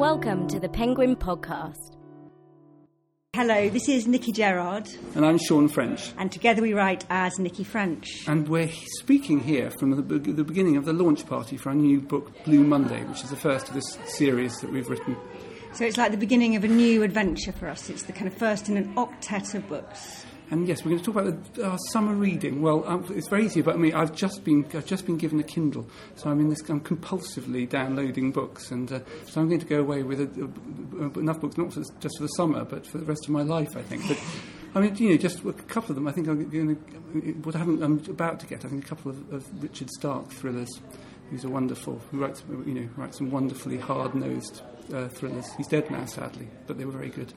Welcome to the Penguin Podcast. Hello, this is Nicci Gerrard, And I'm Sean French. and together we write as Nicci French. And we're speaking here from the, be- the beginning of the launch party for our new book, Blue Monday, which is the first of this series that we've written. So it's like the beginning of a new adventure for us. It's the kind of first in an octet of books. And yes, we're going to talk about the, our summer reading. Well, um, it's very easy about me. I've just been I've just been given a Kindle, so I'm in this. I'm compulsively downloading books, and uh, so I'm going to go away with a, a, enough books not just for the summer, but for the rest of my life. I think. But I mean, you know, just a couple of them. I think I'm going to. What I haven't, I'm about to get. I think a couple of, of Richard Stark thrillers. Who's a wonderful, who writes, you know, writes some wonderfully hard-nosed uh, thrillers. He's dead now, sadly, but they were very good.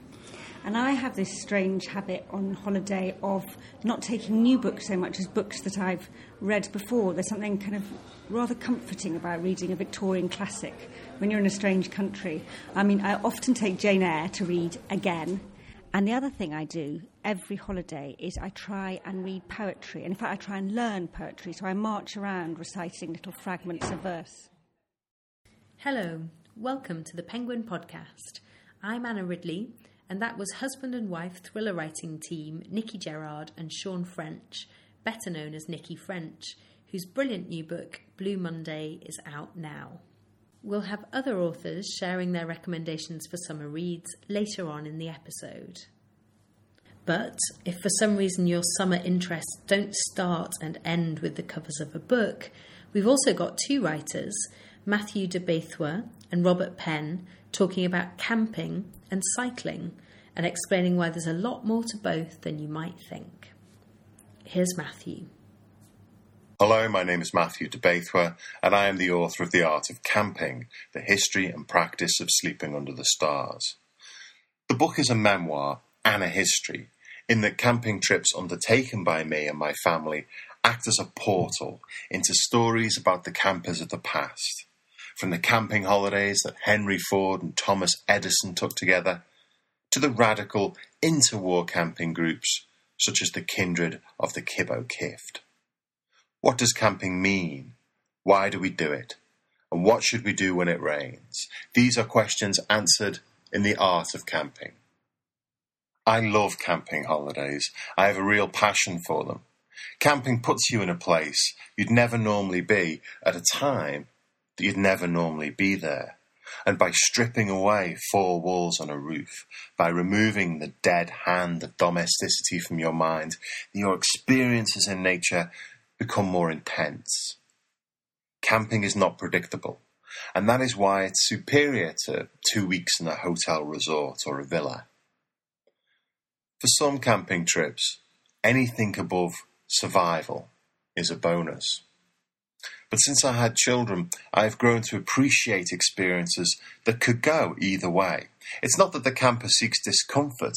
And I have this strange habit on holiday of not taking new books so much as books that I've read before. There's something kind of rather comforting about reading a Victorian classic when you're in a strange country. I mean, I often take Jane Eyre to read again. And the other thing I do every holiday is I try and read poetry. And in fact, I try and learn poetry. So I march around reciting little fragments of verse. Hello, welcome to the Penguin Podcast. I'm Anna Ridley, and that was husband and wife thriller writing team Nicci Gerrard and Sean French, better known as Nicci French, whose brilliant new book, Blue Monday, is out now. We'll have other authors sharing their recommendations for summer reads later on in the episode. But if for some reason your summer interests don't start and end with the covers of a book, we've also got two writers, Matthew de Abaitua and Robert Penn, talking about camping and cycling and explaining why there's a lot more to both than you might think. Here's Matthew. Hello, my name is Matthew de Abaitua, and I am the author of The Art of Camping The History and Practice of Sleeping Under the Stars. The book is a memoir and a history, in that camping trips undertaken by me and my family act as a portal into stories about the campers of the past. From the camping holidays that Henry Ford and Thomas Edison took together, to the radical interwar camping groups such as the Kindred of the Kibbo Kift. What does camping mean? Why do we do it? And what should we do when it rains? These are questions answered in the art of camping. I love camping holidays. I have a real passion for them. Camping puts you in a place you'd never normally be at a time that you'd never normally be there. And by stripping away four walls and a roof, by removing the dead hand of domesticity from your mind, your experiences in nature become more intense. Camping is not predictable, and that is why it's superior to two weeks in a hotel resort or a villa. For some camping trips, anything above survival is a bonus. But since I had children, I have grown to appreciate experiences that could go either way. It's not that the camper seeks discomfort,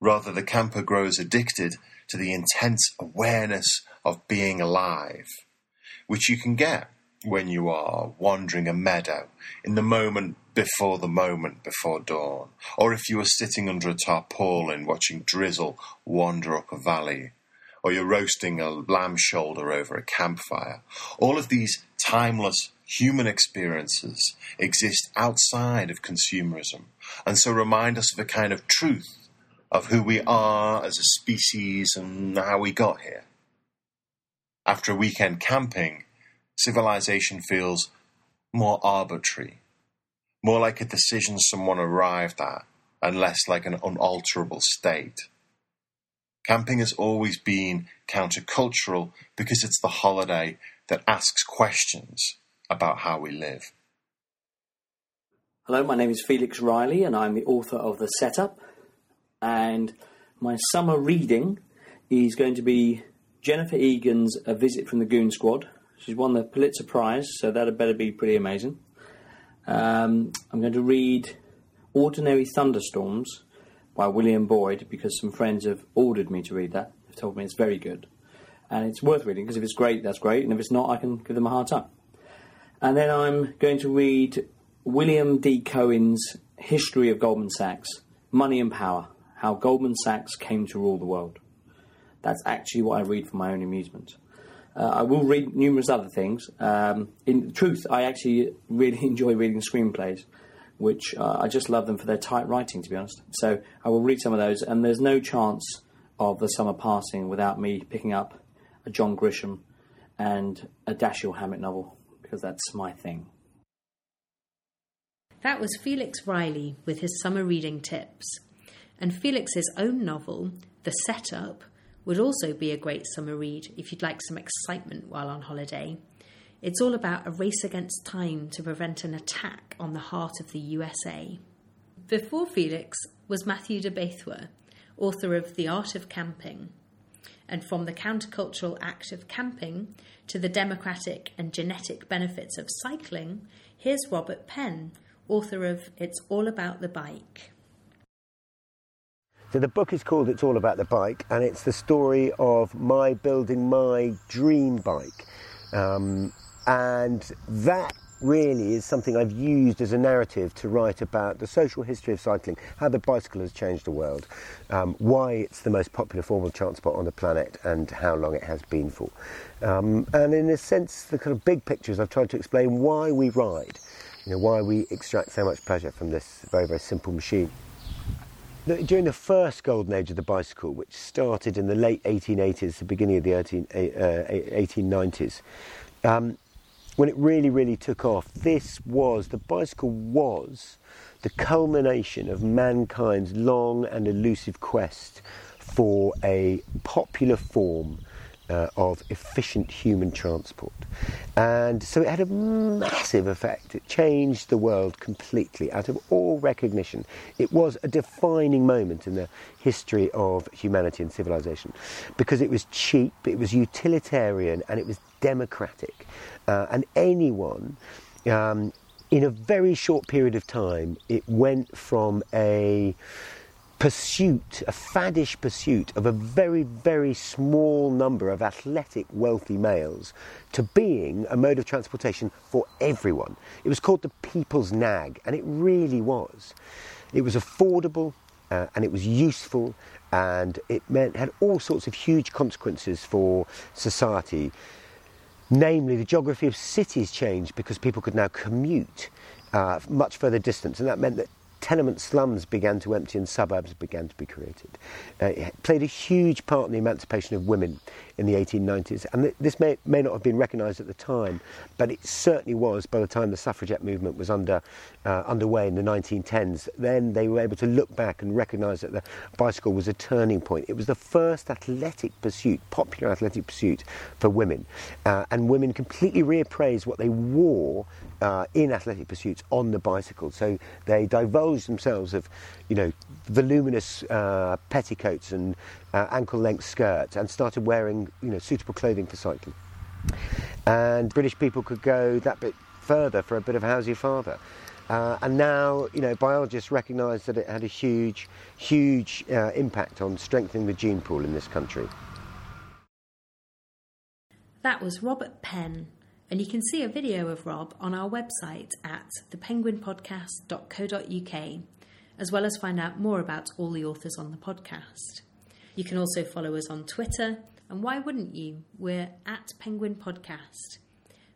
rather, the camper grows addicted to the intense awareness of being alive, which you can get when you are wandering a meadow in the moment before the moment before dawn, or if you are sitting under a tarpaulin watching drizzle wander up a valley, or you're roasting a lamb shoulder over a campfire. All of these timeless human experiences exist outside of consumerism, and so remind us of a kind of truth of who we are as a species and how we got here. After a weekend camping, civilization feels more arbitrary, more like a decision someone arrived at, and less like an unalterable state. Camping has always been countercultural because it's the holiday that asks questions about how we live. Hello, my name is Felix Riley, and I'm the author of The Setup. And my summer reading is going to be Jennifer Egan's A Visit from the Goon Squad. She's won the Pulitzer Prize, so that had better be pretty amazing. Um, I'm going to read Ordinary Thunderstorms by William Boyd because some friends have ordered me to read that. They've told me it's very good. And it's worth reading because if it's great, that's great. And if it's not, I can give them a hard time. And then I'm going to read William D. Cohan's History of Goldman Sachs Money and Power How Goldman Sachs Came to Rule the World. That's actually what I read for my own amusement. Uh, I will read numerous other things. Um, in truth, I actually really enjoy reading screenplays which uh, I just love them for their tight writing, to be honest. So I will read some of those, and there's no chance of the summer passing without me picking up a John Grisham and a Dashiell Hammett novel, because that's my thing. That was Felix Riley with his summer reading tips. And Felix's own novel, The Setup, would also be a great summer read if you'd like some excitement while on holiday. It's all about a race against time to prevent an attack on the heart of the USA. Before Felix was Matthew de Abaitua, author of The Art of Camping. And from the countercultural act of camping to the democratic and genetic benefits of cycling, here's Robert Penn, author of It's All About the Bike. So the book is called It's All About the Bike, and it's the story of my building my dream bike. Um, and that really is something I've used as a narrative to write about the social history of cycling, how the bicycle has changed the world, um, why it's the most popular form of transport on the planet, and how long it has been for. Um, and in a sense, the kind of big pictures, I've tried to explain why we ride, you know, why we extract so much pleasure from this very, very simple machine during the first golden age of the bicycle, which started in the late 1880s, the beginning of the 18, uh, 1890s, um, when it really, really took off, this was, the bicycle was the culmination of mankind's long and elusive quest for a popular form uh, of efficient human transport. And so it had a massive effect. It changed the world completely out of all recognition. It was a defining moment in the history of humanity and civilization because it was cheap, it was utilitarian, and it was democratic. Uh, and anyone um, in a very short period of time, it went from a pursuit, a faddish pursuit of a very, very small number of athletic, wealthy males to being a mode of transportation for everyone. It was called the people's nag, and it really was. It was affordable uh, and it was useful and it meant had all sorts of huge consequences for society. Namely, the geography of cities changed because people could now commute uh, much further distance, and that meant that tenement slums began to empty and suburbs began to be created. Uh, it played a huge part in the emancipation of women in the 1890s, and th- this may, may not have been recognised at the time, but it certainly was by the time the suffragette movement was under, uh, underway in the 1910s. Then they were able to look back and recognise that the bicycle was a turning point. It was the first athletic pursuit, popular athletic pursuit for women, uh, and women completely reappraised what they wore uh, in athletic pursuits on the bicycle. So they divulged themselves of, you know, voluminous uh, petticoats and uh, ankle-length skirts, and started wearing, you know, suitable clothing for cycling. And British people could go that bit further for a bit of how's your father. Uh, and now, you know, biologists recognise that it had a huge, huge uh, impact on strengthening the gene pool in this country. That was Robert Penn, and you can see a video of Rob on our website at thepenguinpodcast.co.uk, as well as find out more about all the authors on the podcast. You can also follow us on Twitter, and why wouldn't you? We're at Penguin Podcast.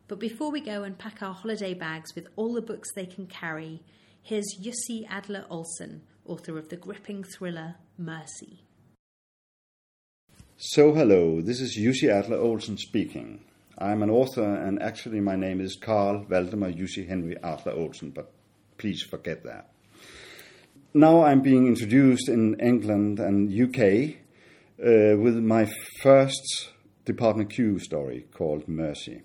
But before we go and pack our holiday bags with all the books they can carry, here's Jussi Adler Olsen, author of the gripping thriller Mercy. So, hello, this is Jussi Adler Olsen speaking. I'm an author, and actually, my name is Carl Valdemar Jussi Henry Adler Olsen, but please forget that. Now I'm being introduced in England and UK uh, with my first Department Q story called Mercy.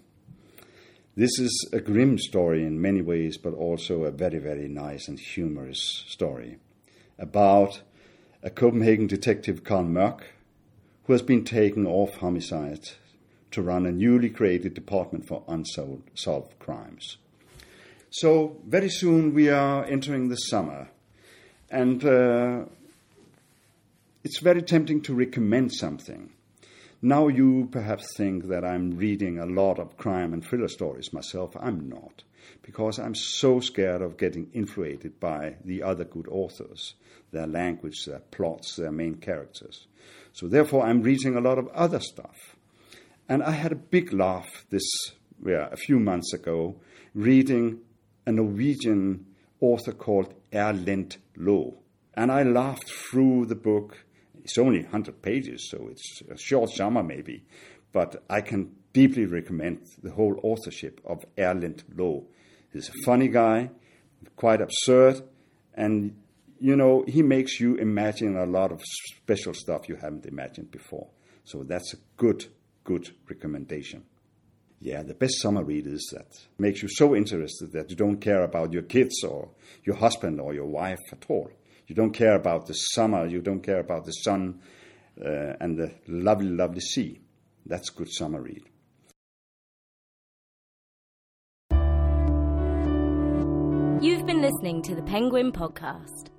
This is a grim story in many ways, but also a very, very nice and humorous story about a Copenhagen detective, Carl Mørck, who has been taken off homicide to run a newly created department for unsolved crimes. So, very soon we are entering the summer, and uh, it's very tempting to recommend something. Now, you perhaps think that I'm reading a lot of crime and thriller stories myself. I'm not, because I'm so scared of getting influenced by the other good authors, their language, their plots, their main characters. So, therefore, I'm reading a lot of other stuff. And I had a big laugh this, yeah, a few months ago, reading a Norwegian author called Erlend Loe. And I laughed through the book. It's only 100 pages, so it's a short summer maybe. But I can deeply recommend the whole authorship of Erlend Loe. He's a funny guy, quite absurd, and you know, he makes you imagine a lot of special stuff you haven't imagined before. So that's a good, good recommendation. Yeah, the best summer read is that makes you so interested that you don't care about your kids or your husband or your wife at all. You don't care about the summer, you don't care about the sun uh, and the lovely, lovely sea. That's good summer read. You've been listening to the Penguin Podcast.